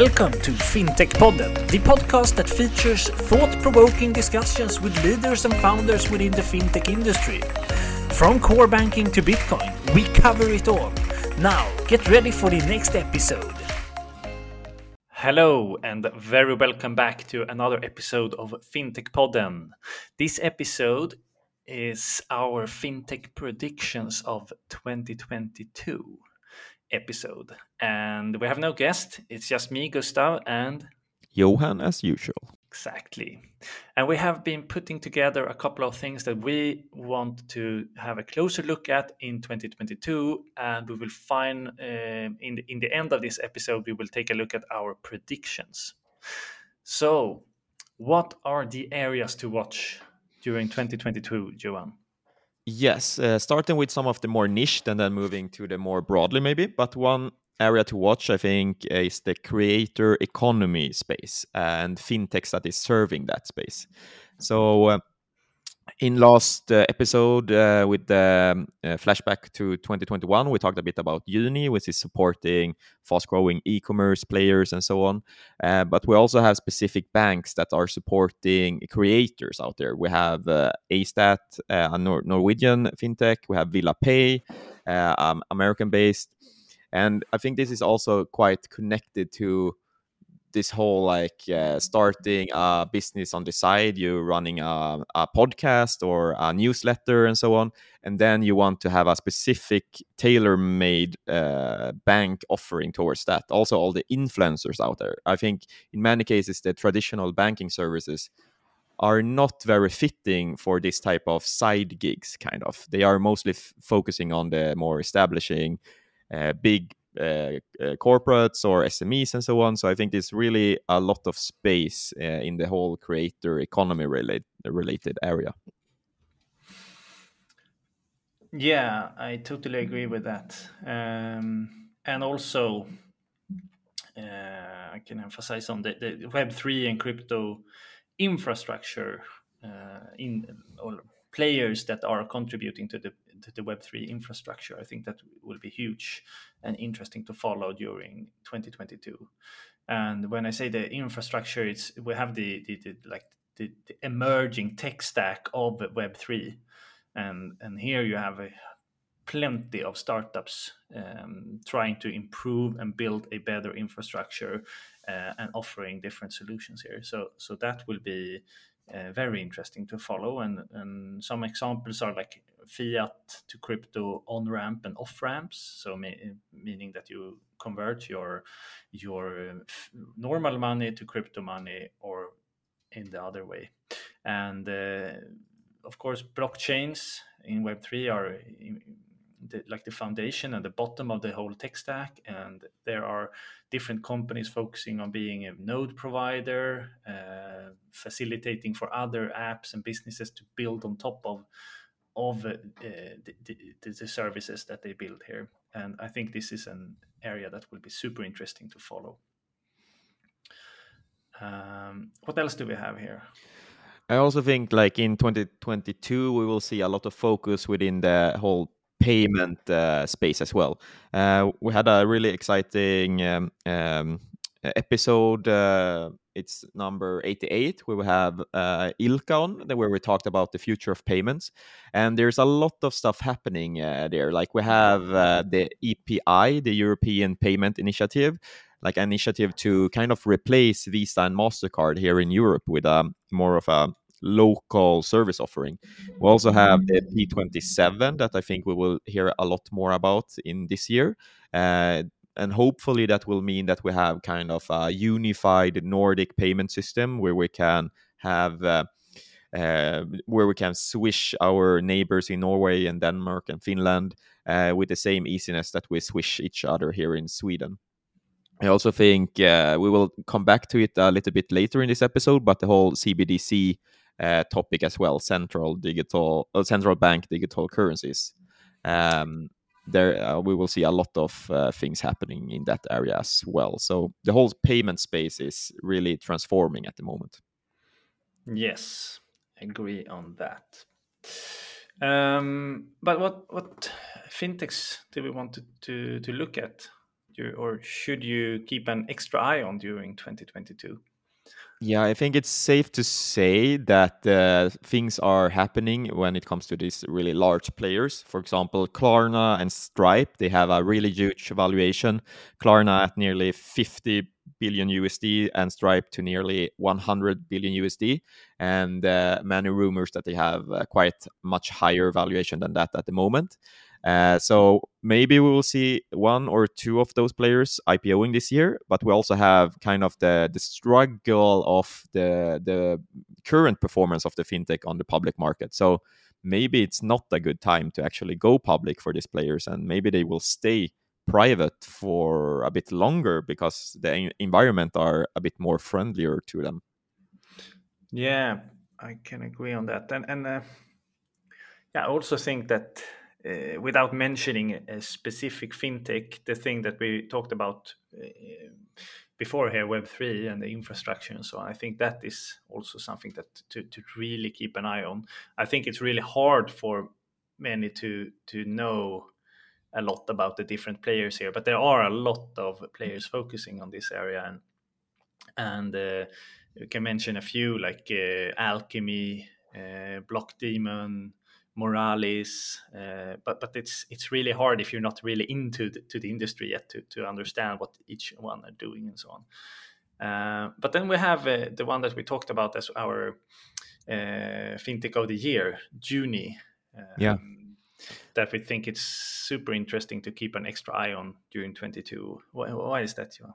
Welcome to FinTech Podden, the podcast that features thought provoking discussions with leaders and founders within the fintech industry. From core banking to Bitcoin, we cover it all. Now, get ready for the next episode. Hello, and very welcome back to another episode of FinTech Podden. This episode is our FinTech predictions of 2022 episode. And we have no guest, it's just me, Gustav, and Johan as usual. Exactly. And we have been putting together a couple of things that we want to have a closer look at in 2022. And we will find uh, in, the, in the end of this episode, we will take a look at our predictions. So, what are the areas to watch during 2022, Johan? Yes, uh, starting with some of the more niche and then moving to the more broadly, maybe. But one area to watch, I think, is the creator economy space and fintechs that is serving that space. So, uh, in last uh, episode uh, with the um, uh, flashback to 2021 we talked a bit about Juni which is supporting fast growing e-commerce players and so on. Uh, but we also have specific banks that are supporting creators out there. We have uh, astat uh, a Nor- norwegian fintech. We have Willa Pay um, american based and i think this is also quite connected to this whole like uh, starting a business on the side you're running a, a, podcast or a newsletter and so on and then you want to have a specific tailor-made uh, bank offering towards that. Also all the influencers out there. I think in many cases the traditional banking services are not very fitting for this type of side gigs kind of. They are mostly focusing on the more establishing uh, big corporates or SMEs and so on. So I think there's really a lot of space uh, in the whole creator economy related related area. Yeah, I totally agree with that. Um, and also, uh, I can emphasize on the, the Web three and crypto infrastructure uh, in or players that are contributing to the the Web3 infrastructure. I think that will be huge and interesting to follow during 2022. And when I say the infrastructure, it's we have the, the, the like the, the, emerging tech stack of Web3, and and here you have a plenty of startups um, trying to improve and build a better infrastructure uh, and offering different solutions here. So so that will be uh, very interesting to follow. And, and some examples are like fiat to crypto on ramp and off ramps. So meaning that you convert your your uh, normal money to crypto money or in the other way. And uh, of course, blockchains in Web three are the, like the foundation and the bottom of the whole tech stack. And there are different companies focusing on being a node provider, uh, facilitating for other apps and businesses to build on top of of uh, the, the, the, services that they build here. And I think this is an area that will be super interesting to follow. Um, what else do we have here? I also think like in 2022 we will see a lot of focus within the whole payment uh, space as well. Uh, we had a really exciting um, um, episode. Uh, it's number 88. We have uh, Ilka on, where we talked about the future of payments. And there's a lot of stuff happening there. Like we have the EPI, the European Payment Initiative, like an initiative to kind of replace Visa and MasterCard here in Europe with a more of a local service offering. We also have the P27 that I think we will hear a lot more about in this year. Uh, and hopefully that will mean that we have kind of a unified Nordic payment system where we can have uh, uh, where we can swish our neighbors in Norway and Denmark and Finland uh, with the same easiness that we swish each other here in Sweden. I also think uh, we will come back to it a little bit later in this episode, but the whole CBDC topic as well central digital uh, central bank digital currencies. Um, there uh, we will see a lot of uh, things happening in that area as well. So the whole payment space is really transforming at the moment. Yes agree on that. Um, but what what fintechs do we want to, to, to look at? Or should you keep an extra eye on during 2022? Yeah, I think it's safe to say that uh, things are happening when it comes to these really large players. For example, Klarna and Stripe, they have a really huge valuation. Klarna at nearly 50 billion USD and Stripe to nearly 100 billion USD. And uh, many rumors that they have uh, quite much higher valuation than that at the moment. Uh, so maybe we will see one or two of those players IPOing this year, but we also have kind of the the struggle of the the current performance of the fintech on the public market. So maybe it's not a good time to actually go public for these players, and maybe they will stay private for a bit longer because the environment are a bit more friendlier to them. Yeah, I can agree on that, and and uh, yeah, I also think that uh, without mentioning a specific fintech, the thing that we talked about uh, before here, Web3 and the infrastructure and so on, I think that is also something that to, to really keep an eye on. I think it's really hard for many to to know a lot about the different players here, but there are a lot of players focusing on this area, and and uh, you can mention a few like uh, Alchemy, uh, Blockdaemon, Moralis, uh, but but it's it's really hard if you're not really into the, to the industry yet to to understand what each one are doing and so on. Uh, but then we have uh, the one that we talked about as our uh, fintech of the year, Juni. Um, yeah. That we think it's super interesting to keep an extra eye on during 22. Why, why is that, Johan?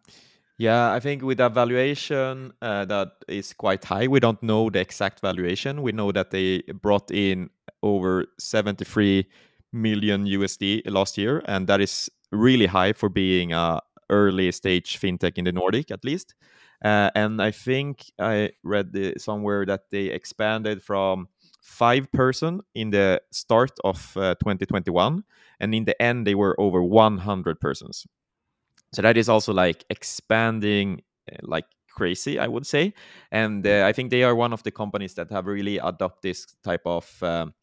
Yeah, I think with a valuation uh, that is quite high, we don't know the exact valuation. We know that they brought in over 73 million USD last year, and that is really high for being a early stage fintech in the Nordic, at least. Uh, and I think I read the, somewhere that they expanded from five person in the start of uh, 2021, and in the end they were over 100 persons so that is also like expanding eh, like crazy i would say. And uh, i think they are one of the companies that have really adopted this type of um,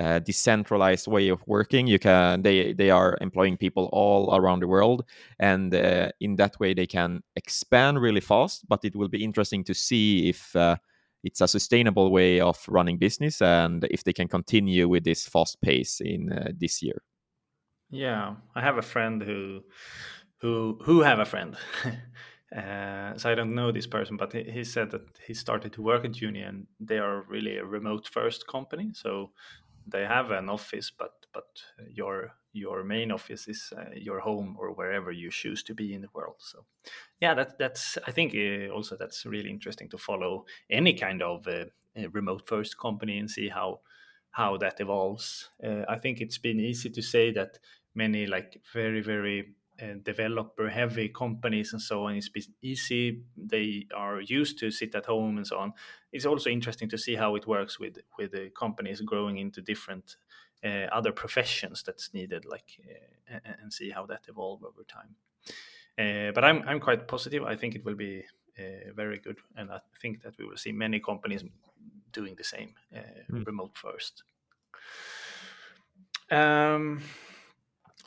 uh, decentralized way of working. You can they they are employing people all around the world and uh, in that way they can expand really fast but it will be interesting to see if uh, it's a sustainable way of running business and if they can continue with this fast pace in uh, this year. Yeah i have a friend who who who have a friend. uh, so I don't know this person, but he, he, said that he started to work at Juni, and they are really a remote first company. So they have an office, but but your your main office is uh, your home or wherever you choose to be in the world. So yeah, that that's I think uh, also that's really interesting to follow any kind of uh, remote first company and see how how that evolves. Uh, I think it's been easy to say that many like very very developer heavy companies and so on it's easy. They are used to sit at home and so on. It's also interesting to see how it works with with the companies growing into different uh, other professions that's needed like uh, and see how that evolve over time. Uh, but i'm i'm quite positive. I think it will be uh, very good and i think that we will see many companies doing the same mm. remote first. Um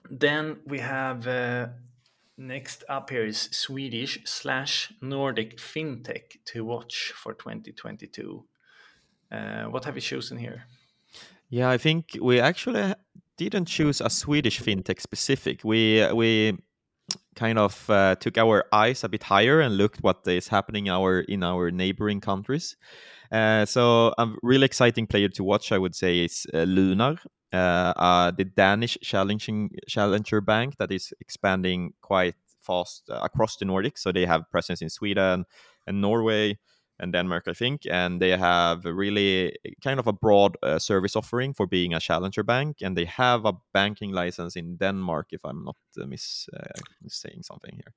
then we have uh, next up here is Swedish slash Nordic fintech to watch for 2022. Uh, what have you chosen here? Yeah, I think we actually didn't choose a Swedish fintech specific. We we kind of uh, took our eyes a bit higher and looked what is happening our in our neighboring countries. Uh, so a really exciting player to watch, I would say, is uh, Lunar the Danish challenging challenger bank that is expanding quite fast uh, across the Nordics. So they have presence in Sweden and Norway and Denmark, I think, and they have really kind of a broad uh, service offering for being a challenger bank, and they have a banking license in Denmark, if I'm not uh, miss uh, saying something here.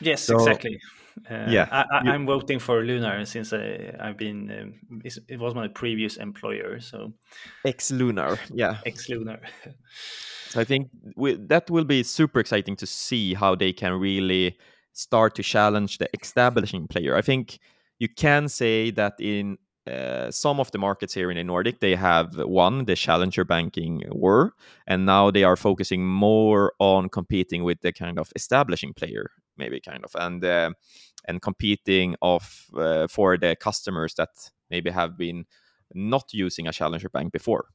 Yes, so, exactly. Uh, yeah, I, am voting for Lunar since I, have been. Um, it was my previous employer, so ex Lunar, yeah, ex Lunar. so I think we, that will be super exciting to see how they can really start to challenge the establishing player. I think you can say that in uh, some of the markets here in the Nordic, they have won the challenger banking war, and now they are focusing more on competing with the kind of establishing player, maybe kind of, and uh, and competing of uh, for the customers that maybe have been not using a challenger bank before.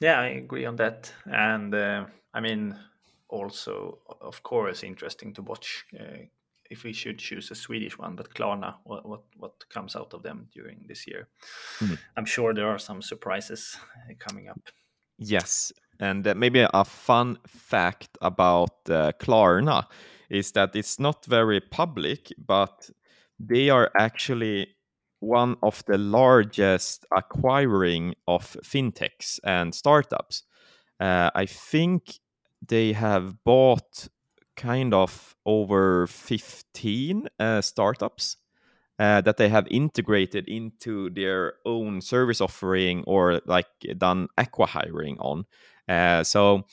Yeah, I agree on that, and uh, I mean, also, of course, interesting to watch uh, if we should choose a Swedish one, but Klarna, what what, what comes out of them during this year? Mm-hmm. I'm sure there are some surprises uh, coming up. Yes, and uh, maybe a fun fact about uh, Klarna is that it's not very public, but they are actually one of the largest acquiring of fintechs and startups. Uh, I think they have bought kind of over 15 uh, startups uh, that they have integrated into their own service offering or like done acqui-hiring on. Uh, so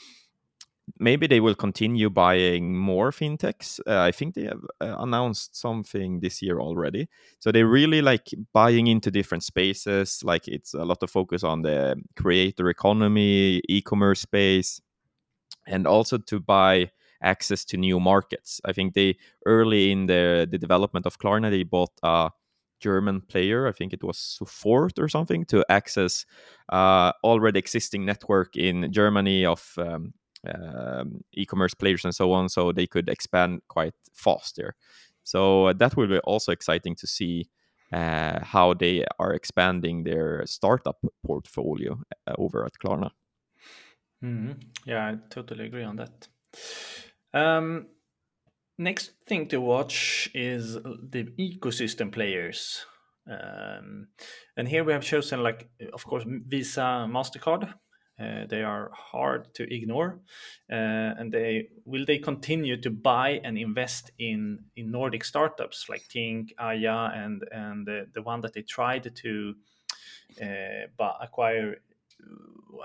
maybe they will continue buying more fintechs. Uh, I think they have uh, announced something this year already. So they really like buying into different spaces. Like it's a lot of focus on the creator economy, e-commerce space, and also to buy access to new markets. I think they early in the the development of Klarna they bought a German player. I think it was Sofort or something to access uh, already existing network in Germany of um, um, e-commerce players and so on, so they could expand quite fast there. So uh, that will be also exciting to see uh, how they are expanding their startup portfolio uh, over at Klarna. Mm-hmm. Yeah, I totally agree on that. Um, next thing to watch is the ecosystem players. Um, and here we have chosen, like, of course, Visa, Mastercard. Uh, they are hard to ignore, uh, and they will they continue to buy and invest in in Nordic startups like Tink, Aiia, and and the, the one that they tried to uh, acquire.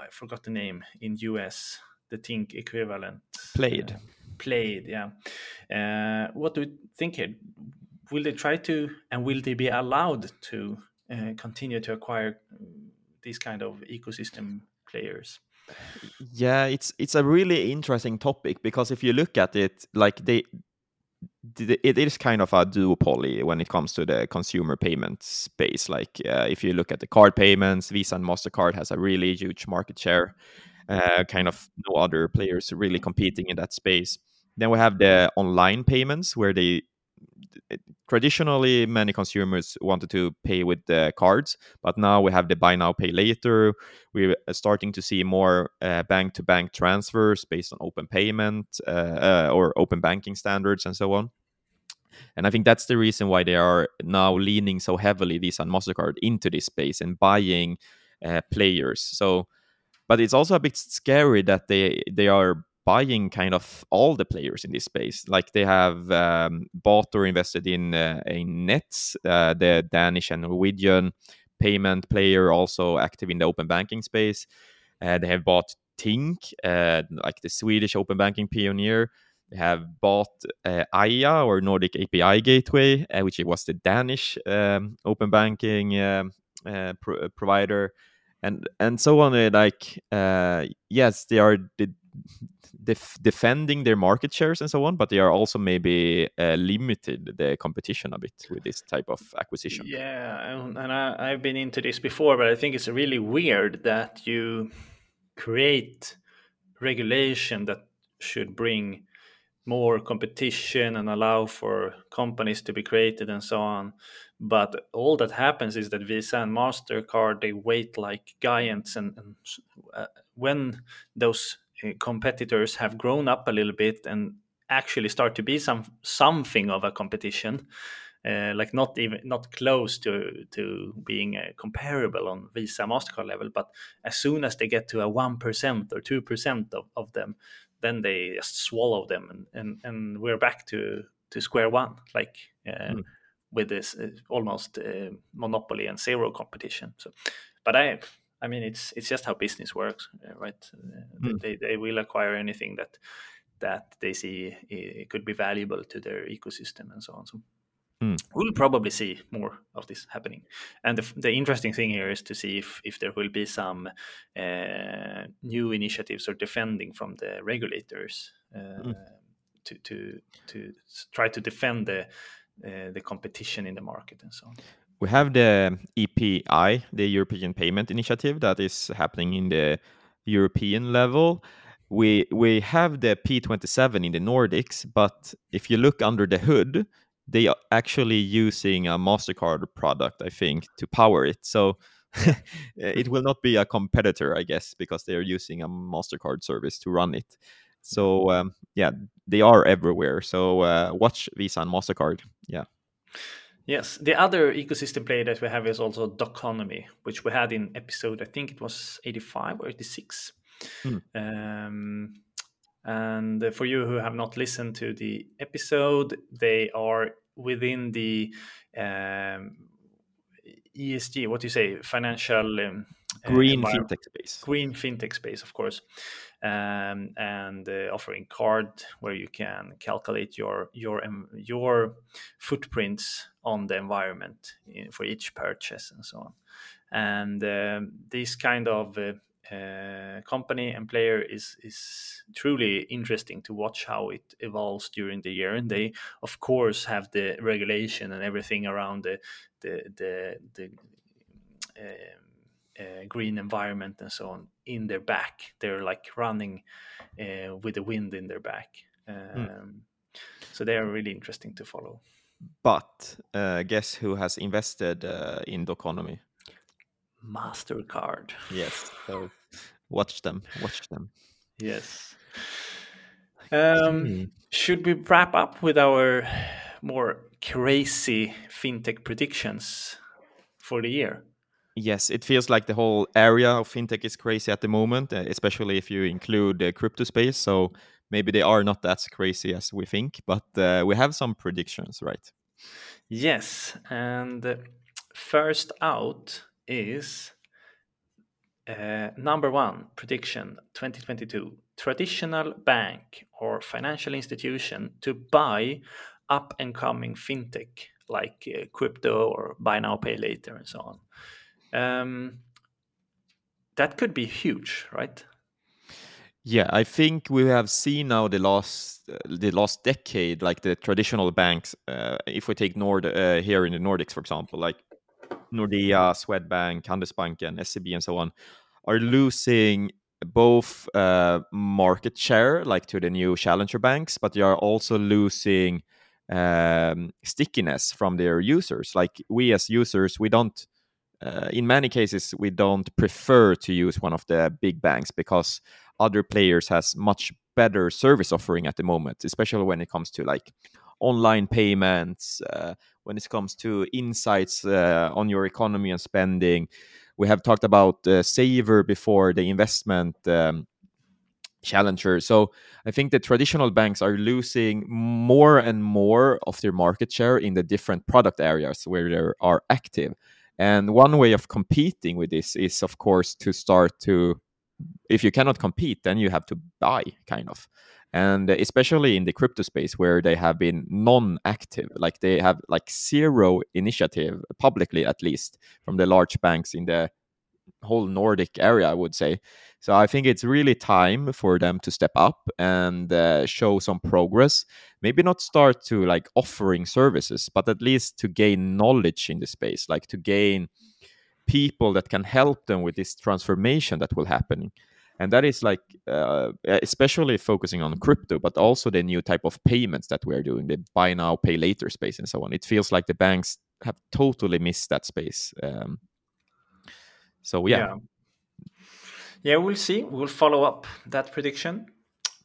I forgot the name in US. The Tink equivalent. Plaid. Plaid, yeah. Uh, what do you think here? Will they try to, and will they be allowed to uh, continue to acquire these kind of ecosystem players? Yeah, it's it's a really interesting topic because if you look at it, like they it is kind of a duopoly when it comes to the consumer payment space. Like uh, if you look at the card payments, Visa and Mastercard has a really huge market share. Uh, kind of no other players really competing in that space. Then we have the online payments where they traditionally many consumers wanted to pay with the cards but now we have the buy now pay later. We're starting to see more bank to bank transfers based on open payment uh, uh, or open banking standards and so on. And i think that's the reason why they are now leaning so heavily visa and mastercard into this space and buying uh, players. So but it's also a bit scary that they they are buying kind of all the players in this space. Like they have um, bought or invested in uh, in Nets, uh, the Danish and Norwegian payment player, also active in the open banking space. Uh, they have bought Tink, uh, like the Swedish open banking pioneer. They have bought uh, Aiia or Nordic API Gateway, uh, which was the Danish um, open banking um, pro- provider and and so on like uh, yes they are the def- defending their market shares and so on, but they are also maybe uh, limited the competition a bit with this type of acquisition. Yeah, and, and I, I've been into this before, but I think it's really weird that you create regulation that should bring more competition and allow for companies to be created and so on. But all that happens is that Visa and Mastercard they wait like giants, and, and uh, when those competitors have grown up a little bit and actually start to be some something of a competition uh, like not even not close to to being uh, comparable on visa mastercard level but as soon as they get to a 1% or 2% of, of them then they just swallow them and, and and we're back to to square one like uh, mm. with this uh, almost uh, monopoly and zero competition so but i I mean, it's it's just how business works, uh, right? Mm. They they will acquire anything that that they see it could be valuable to their ecosystem and so on. So Mm. We'll probably see more of this happening. And the, the interesting thing here is to see if, if there will be some uh, new initiatives or defending from the regulators uh, Mm. to, to, to try to defend the, uh, the competition in the market and so on. We have the EPI, the European Payment Initiative, that is happening in the European level. We we have the P27 in the Nordics, but if you look under the hood, they are actually using a Mastercard product, I think, to power it. So it will not be a competitor, I guess, because they are using a Mastercard service to run it. So um, yeah, they are everywhere. So uh, watch Visa and Mastercard. Yeah. Yes, the other ecosystem player that we have is also Doconomy, which we had in episode, I think it was 85 or 86. Hmm. Um, and uh, for you who have not listened to the episode, they are within the um, ESG, what do you say, financial um, uh, Green envir- fintech space. green fintech space, of course, um, and uh, offering card where you can calculate your your your footprints on the environment in, for each purchase and so on. And um, this kind of uh, uh, company and player is is truly interesting to watch how it evolves during the year. And they, of course, have the regulation and everything around the the the, the um, uh, green environment and so on in their back. They're like running uh, with the wind in their back. Um, So they are really interesting to follow. But uh, guess who has invested uh, in Doconomy? Mastercard. Yes. So watch them. Watch them. Yes. Um, Hmm. Should we wrap up with our more crazy fintech predictions for the year? Yes, it feels like the whole area of fintech is crazy at the moment, uh, especially if you include the crypto space. So maybe they are not as crazy as we think, but uh, we have some predictions, right? Yes, and uh, first out is uh, number one prediction 2022 traditional bank or financial institution to buy up and coming fintech like uh, crypto or buy now pay later and so on. Um, that could be huge, right? Yeah, I think we have seen now the last uh, the last decade, like the traditional banks. Uh, if we take Nord uh, here in the Nordics, for example, like Nordea, Swedbank, Handelsbanken, SEB, and so on, are losing both uh, market share, like to the new challenger banks, but they are also losing um, stickiness from their users. Like we as users, we don't. Uh, in many cases, we don't prefer to use one of the big banks because other players has much better service offering at the moment, especially when it comes to like online payments, uh, when it comes to insights uh, on your economy and spending. We have talked about uh, Savr before, the investment um, challenger. So I think the traditional banks are losing more and more of their market share in the different product areas where they are active. And one way of competing with this is, of course, to start to if you cannot compete, then you have to buy, kind of. And especially in the crypto space where they have been non-active, like they have like zero initiative publicly, at least from the large banks in the whole Nordic area, I would say. So I think it's really time for them to step up and uh, show some progress. Maybe not start to like offering services, but at least to gain knowledge in the space, like to gain people that can help them with this transformation that will happen and that is like uh, especially focusing on crypto but also the new type of payments that we're doing the buy now pay later space and so on it feels like the banks have totally missed that space um, so yeah. yeah yeah we'll see we'll follow up that prediction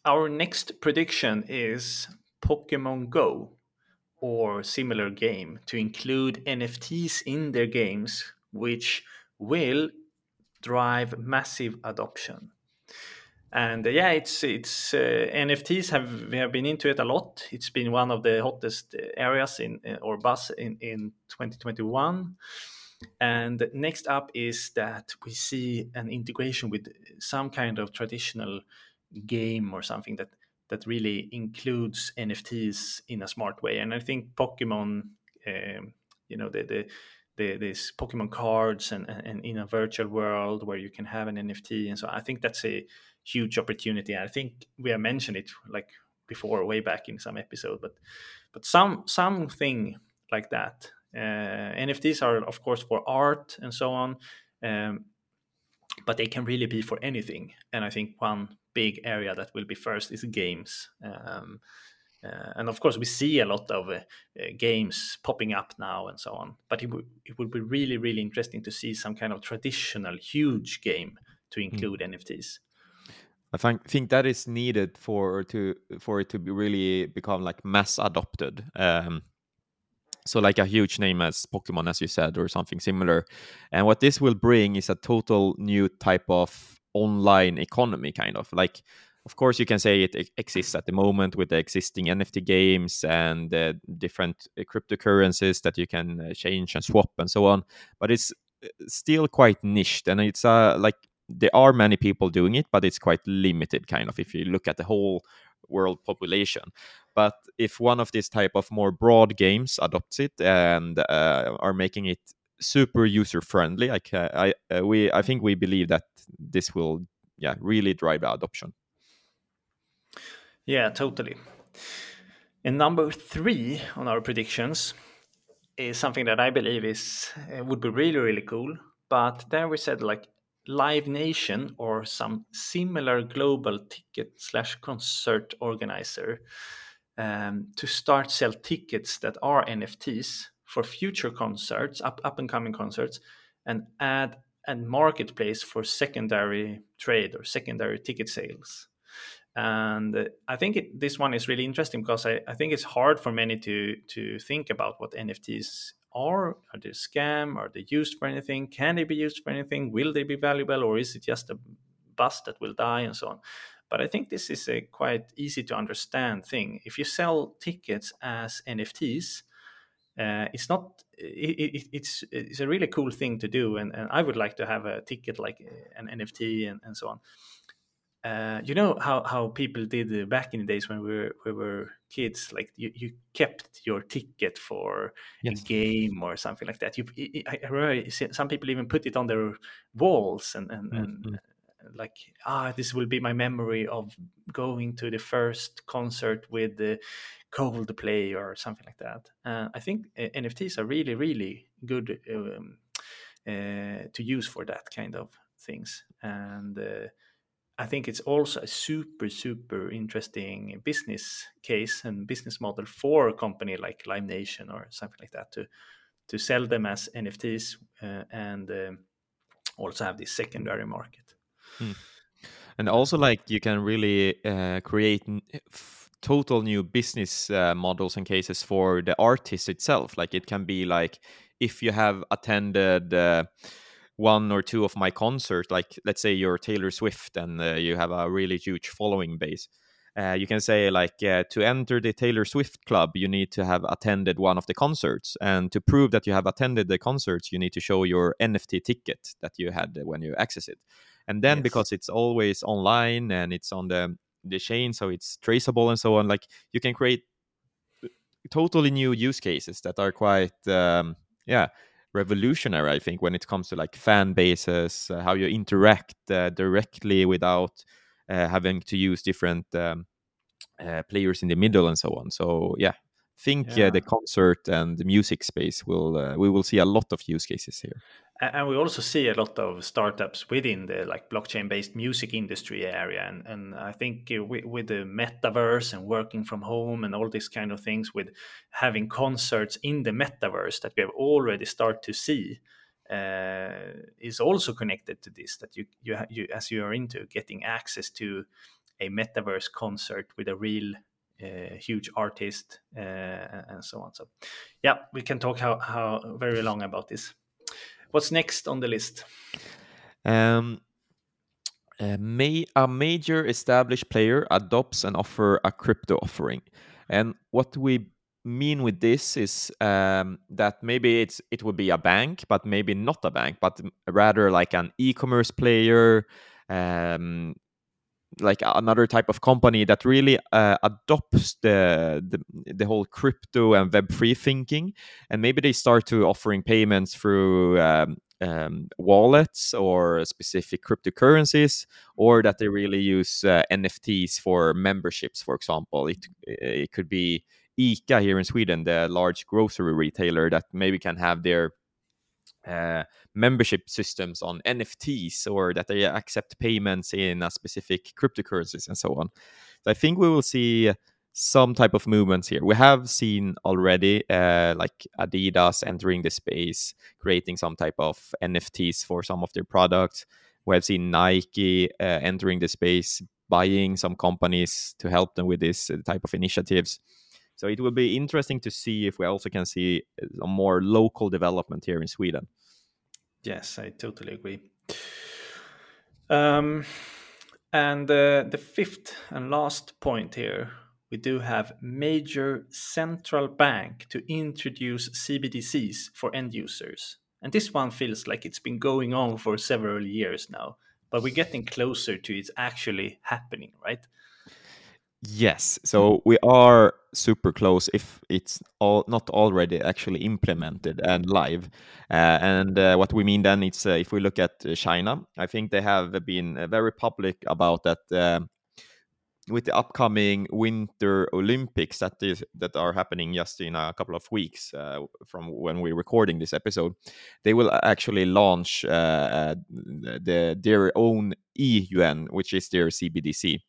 our next prediction is pokemon go or similar game to include nfts in their games which will drive massive adoption. And uh, yeah, it's it's uh, NFTs have we have been into it a lot. It's been one of the hottest areas in or buzz in in 2021. And next up is that we see an integration with some kind of traditional game or something that that really includes NFTs in a smart way. And I think Pokemon um, you know the the the, these Pokemon cards and, and in a virtual world where you can have an NFT. And so I think that's a huge opportunity. I think we have mentioned it like before, way back in some episode, but but some something like that. Uh, NFTs are of course for art and so on, um, but they can really be for anything. And I think one big area that will be first is games. Um, uh, and of course, we see a lot of uh, uh, games popping up now and so on. But it, w- it would be really, really interesting to see some kind of traditional huge game to hmm. include mm. NFTs. I think think that is needed for to for it to be really become like mass adopted. Um, so like a huge name as Pokemon, as you said, or something similar. And what this will bring is a total new type of online economy, kind of like of course you can say it exists at the moment with the existing nft games and uh, different uh, cryptocurrencies that you can uh, change and swap and so on but it's uh, still quite niched and it's uh, like there are many people doing it but it's quite limited kind of if you look at the whole world population but if one of these type of more broad games adopts it and uh, are making it super user friendly like i we i think we believe that this will yeah really drive adoption yeah, totally. And number three on our predictions is something that I believe is uh, would be really really cool. But then we said like Live Nation or some similar global ticket slash concert organizer um, to start sell tickets that are NFTs for future concerts, up up and coming concerts, and add a marketplace for secondary trade or secondary ticket sales. And i think it, this one is really interesting because I, I, think it's hard for many to to think about what nfts are are they scam? Are they used for anything? Can they be used for anything? Will they be valuable? Or is it just a bus that will die and so on? But i think this is a quite easy to understand thing. If you sell tickets as nfts uh, it's not it, it, it's it's a really cool thing to do. And, and i would like to have a ticket like uh, an nft and, and so on uh, you know how, how people did back in the days when we were we were kids like you, you kept your ticket for yes. a game or something like that you I, I some people even put it on their walls and and, mm-hmm. and like ah this will be my memory of going to the first concert with the Coldplay or something like that uh, I think uh, NFTs are really really good um, uh, to use for that kind of things and uh, I think it's also a super, super interesting business case and business model for a company like Live Nation or something like that to to sell them as NFTs uh, and um, also have this secondary market. Hmm. And also, like you can really uh, create total new business uh, models and cases for the artist itself. Like it can be like if you have attended uh, one or two of my concerts, like let's say you're Taylor Swift and uh, you have a really huge following base, uh, you can say like uh, to enter the Taylor Swift club, you need to have attended one of the concerts, and to prove that you have attended the concerts, you need to show your NFT ticket that you had when you access it. And then yes. because it's always online and it's on the the chain, so it's traceable and so on, like you can create uh, totally new use cases that are quite um, yeah revolutionary i think when it comes to like fan bases uh, how you interact uh, directly without uh, having to use different um, uh, players in the middle and so on so yeah think yeah. the concert and the music space will uh, we will see a lot of use cases here and we also see a lot of startups within the like blockchain based music industry area and, and i think uh, with, with, the metaverse and working from home and all these kind of things with having concerts in the metaverse that we have already start to see uh, is also connected to this that you, you you as you are into getting access to a metaverse concert with a real uh, huge artist uh, and so on. So yeah we can talk how, how very long about this What's next on the list? Um, a, may, a major established player adopts and offer a crypto offering, and what we mean with this is um, that maybe it's it would be a bank, but maybe not a bank, but rather like an e-commerce player, um, like another type of company that really uh, adopts the, the the whole crypto and Web3 thinking. And maybe they start to offering payments through um, um, wallets or specific cryptocurrencies or that they really use uh, nfts for memberships for example. It, it could be ica here in sweden the large grocery retailer that maybe can have their uh, membership systems on NFTs or that they accept payments in specific cryptocurrencies and so on. So I think we will see some type of movements here. We have seen already uh, like Adidas entering the space, creating some type of NFTs for some of their products. We have seen Nike uh, entering the space, buying some companies to help them with this type of initiatives. So it will be interesting to see if we also can see a more local development here in Sweden. Yes, I totally agree. Um, and uh, the fifth and last point here, we do have major central bank to introduce CBDCs for end users. And this one feels like it's been going on for several years now, but we're getting closer to it actually happening, right? Yes, so we are super close if it's all not already actually implemented and live. Uh, and uh, what we mean then is uh, if we look at uh, China, I think they have been uh, very public about that. Um, with the upcoming Winter Olympics that is that are happening just in a couple of weeks uh, from when we're recording this episode, they will actually launch the their own e yuan, which is their CBDC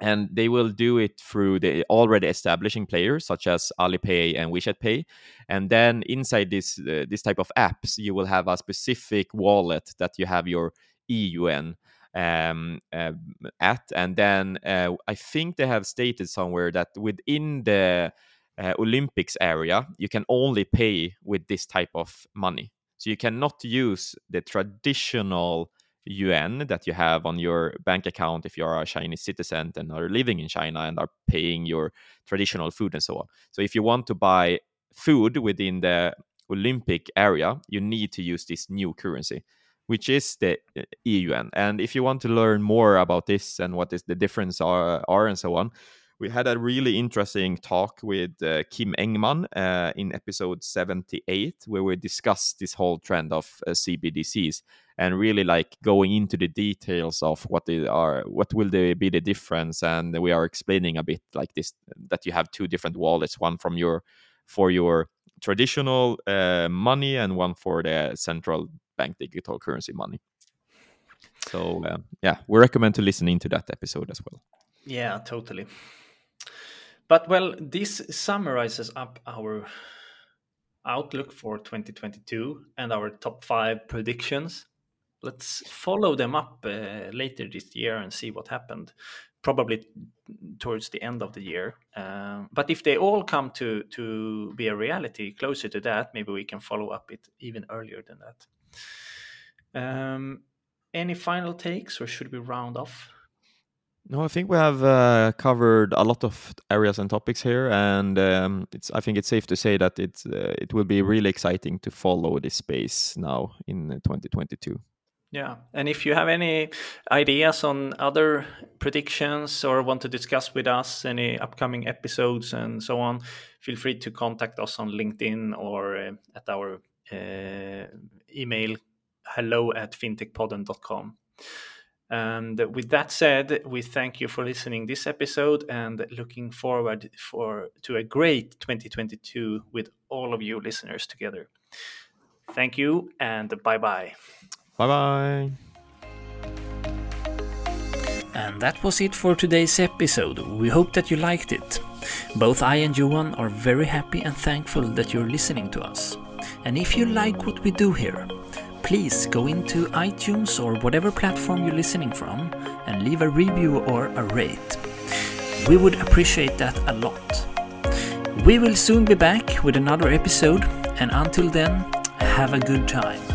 and they will do it through the already establishing players such as Alipay and WeChat Pay, and then inside this uh, this type of apps, you will have a specific wallet that you have your EUN um, uh, at, and then uh, I think they have stated somewhere that within the uh, Olympics area, you can only pay with this type of money. So you cannot use the traditional yuan that you have on your bank account if you are a Chinese citizen and are living in China and are paying your traditional food and so on. So if you want to buy food within the Olympic area, you need to use this new currency, which is the uh, yuan. And if you want to learn more about this and what is the difference are, are and so on, we had a really interesting talk with uh, Kim Engman uh, in episode 78, where we discussed this whole trend of uh, CBDCs and really like going into the details of what they are, what will they be the difference, and we are explaining a bit like this that you have two different wallets, one from your for your traditional uh, money and one for the central bank digital currency money. So uh, yeah, we recommend to listen into that episode as well. Yeah, totally. But well, this summarizes up our outlook for 2022 and our top five predictions. Let's follow them up uh, later this year and see what happened, probably towards the end of the year. Um, but if they all come to to be a reality closer to that, maybe we can follow up it even earlier than that. Um, any final takes, or should we round off? No, I think we have uh, covered a lot of areas and topics here, and um, it's. I think it's safe to say that it's. Uh, it will be really exciting to follow this space now in 2022. Yeah, and if you have any ideas on other predictions or want to discuss with us any upcoming episodes and so on, feel free to contact us on LinkedIn or uh, at our uh, email hello at fintechpodden.com. And with that said, we thank you for listening this episode and looking forward for to a great 2022 with all of you listeners together. Thank you and bye bye. Bye bye. And that was it for today's episode. We hope that you liked it. Both I and Johan are very happy and thankful that you're listening to us. And if you like what we do here, please go into iTunes or whatever platform you're listening from and leave a review or a rate. We would appreciate that a lot. We will soon be back with another episode, and until then, have a good time.